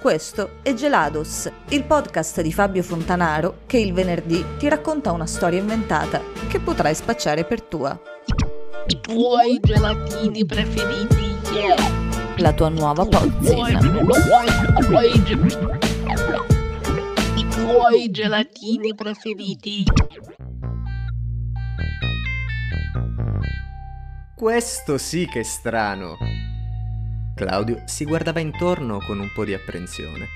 Questo è Gelados, il podcast di Fabio Fontanaro che il venerdì ti racconta una storia inventata che potrai spacciare per tua. I tuoi gelatini preferiti. La tua nuova pozzina. I tuoi ge- i tuoi gelatini preferiti. Questo sì che è strano. Claudio si guardava intorno con un po' di apprensione.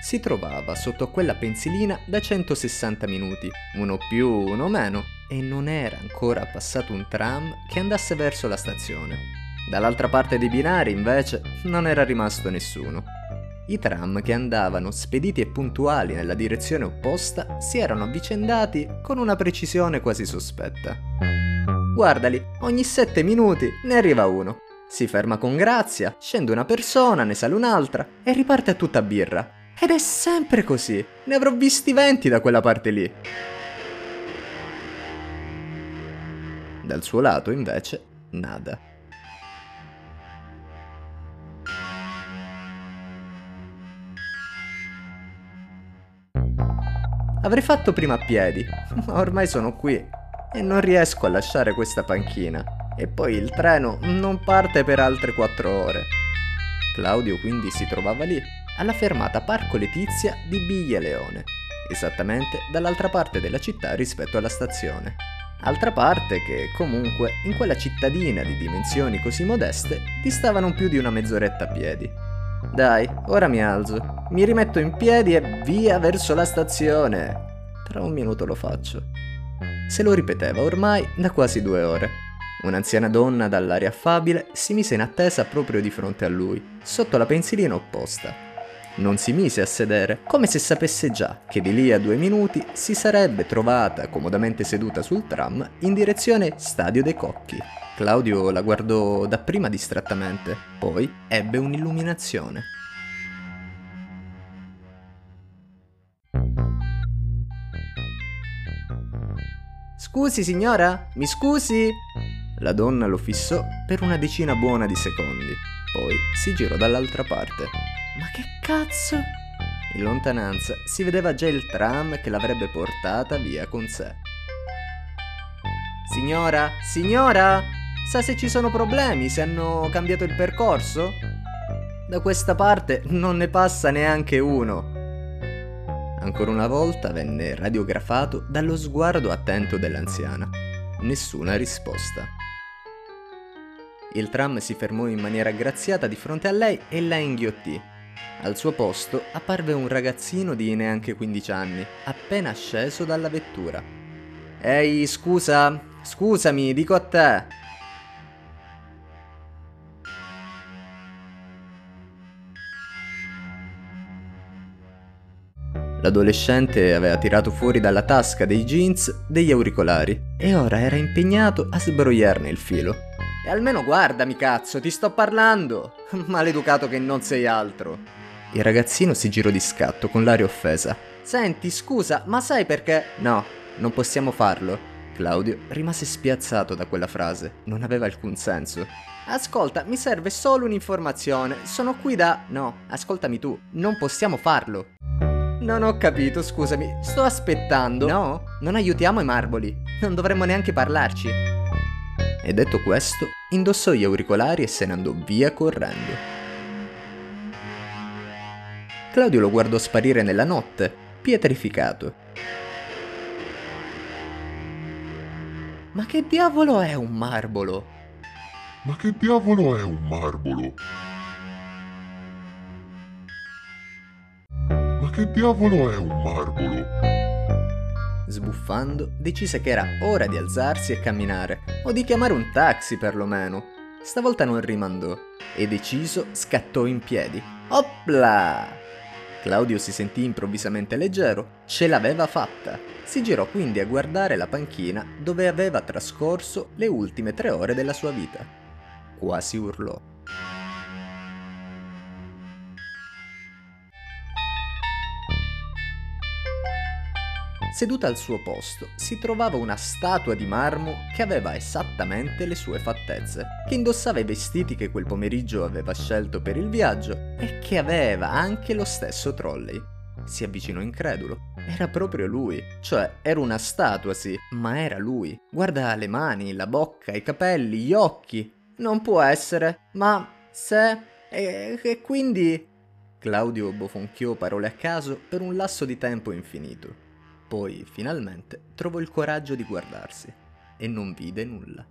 Si trovava sotto quella pensilina da 160 minuti, uno più, uno meno, e non era ancora passato un tram che andasse verso la stazione. Dall'altra parte dei binari, invece, non era rimasto nessuno. I tram che andavano spediti e puntuali nella direzione opposta si erano avvicendati con una precisione quasi sospetta. Guardali, ogni sette minuti ne arriva uno. Si ferma con grazia, scende una persona, ne sale un'altra e riparte a tutta birra. Ed è sempre così. Ne avrò visti venti da quella parte lì. Dal suo lato, invece, nada. Avrei fatto prima a piedi, ma ormai sono qui e non riesco a lasciare questa panchina. E poi il treno non parte per altre quattro ore. Claudio quindi si trovava lì, alla fermata Parco Letizia di Biglie Leone, esattamente dall'altra parte della città rispetto alla stazione. Altra parte che, comunque, in quella cittadina di dimensioni così modeste, distavano più di una mezz'oretta a piedi. Dai, ora mi alzo, mi rimetto in piedi e via verso la stazione. Tra un minuto lo faccio. Se lo ripeteva ormai da quasi due ore. Un'anziana donna dall'aria affabile si mise in attesa proprio di fronte a lui, sotto la pensilina opposta. Non si mise a sedere, come se sapesse già che di lì a due minuti si sarebbe trovata comodamente seduta sul tram in direzione Stadio dei Cocchi. Claudio la guardò dapprima distrattamente, poi ebbe un'illuminazione. Scusi signora? Mi scusi? La donna lo fissò per una decina buona di secondi, poi si girò dall'altra parte. Ma che cazzo? In lontananza si vedeva già il tram che l'avrebbe portata via con sé. Signora, signora, sa se ci sono problemi, se hanno cambiato il percorso? Da questa parte non ne passa neanche uno. Ancora una volta venne radiografato dallo sguardo attento dell'anziana. Nessuna risposta. Il tram si fermò in maniera aggraziata di fronte a lei e la inghiottì. Al suo posto apparve un ragazzino di neanche 15 anni, appena sceso dalla vettura. Ehi, scusa, scusami, dico a te. L'adolescente aveva tirato fuori dalla tasca dei jeans degli auricolari e ora era impegnato a sbrogliarne il filo. E almeno guardami cazzo, ti sto parlando! Maleducato che non sei altro. Il ragazzino si girò di scatto con l'aria offesa. Senti, scusa, ma sai perché? No, non possiamo farlo. Claudio rimase spiazzato da quella frase, non aveva alcun senso. Ascolta, mi serve solo un'informazione. Sono qui da... No, ascoltami tu, non possiamo farlo. Non ho capito, scusami, sto aspettando. No, non aiutiamo i marboli, non dovremmo neanche parlarci. E detto questo, indossò gli auricolari e se ne andò via correndo. Claudio lo guardò sparire nella notte, pietrificato. Ma che diavolo è un marbolo? Ma che diavolo è un marbolo? Ma che diavolo è un marbolo? Sbuffando, decise che era ora di alzarsi e camminare, o di chiamare un taxi perlomeno. Stavolta non rimandò, e deciso scattò in piedi. Opla! Claudio si sentì improvvisamente leggero, ce l'aveva fatta. Si girò quindi a guardare la panchina dove aveva trascorso le ultime tre ore della sua vita. Quasi urlò. Seduta al suo posto si trovava una statua di marmo che aveva esattamente le sue fattezze, che indossava i vestiti che quel pomeriggio aveva scelto per il viaggio e che aveva anche lo stesso trolley. Si avvicinò incredulo. Era proprio lui. Cioè, era una statua, sì, ma era lui. Guarda le mani, la bocca, i capelli, gli occhi. Non può essere. Ma se... E, e quindi... Claudio bofonchiò parole a caso per un lasso di tempo infinito. Poi, finalmente, trovò il coraggio di guardarsi e non vide nulla.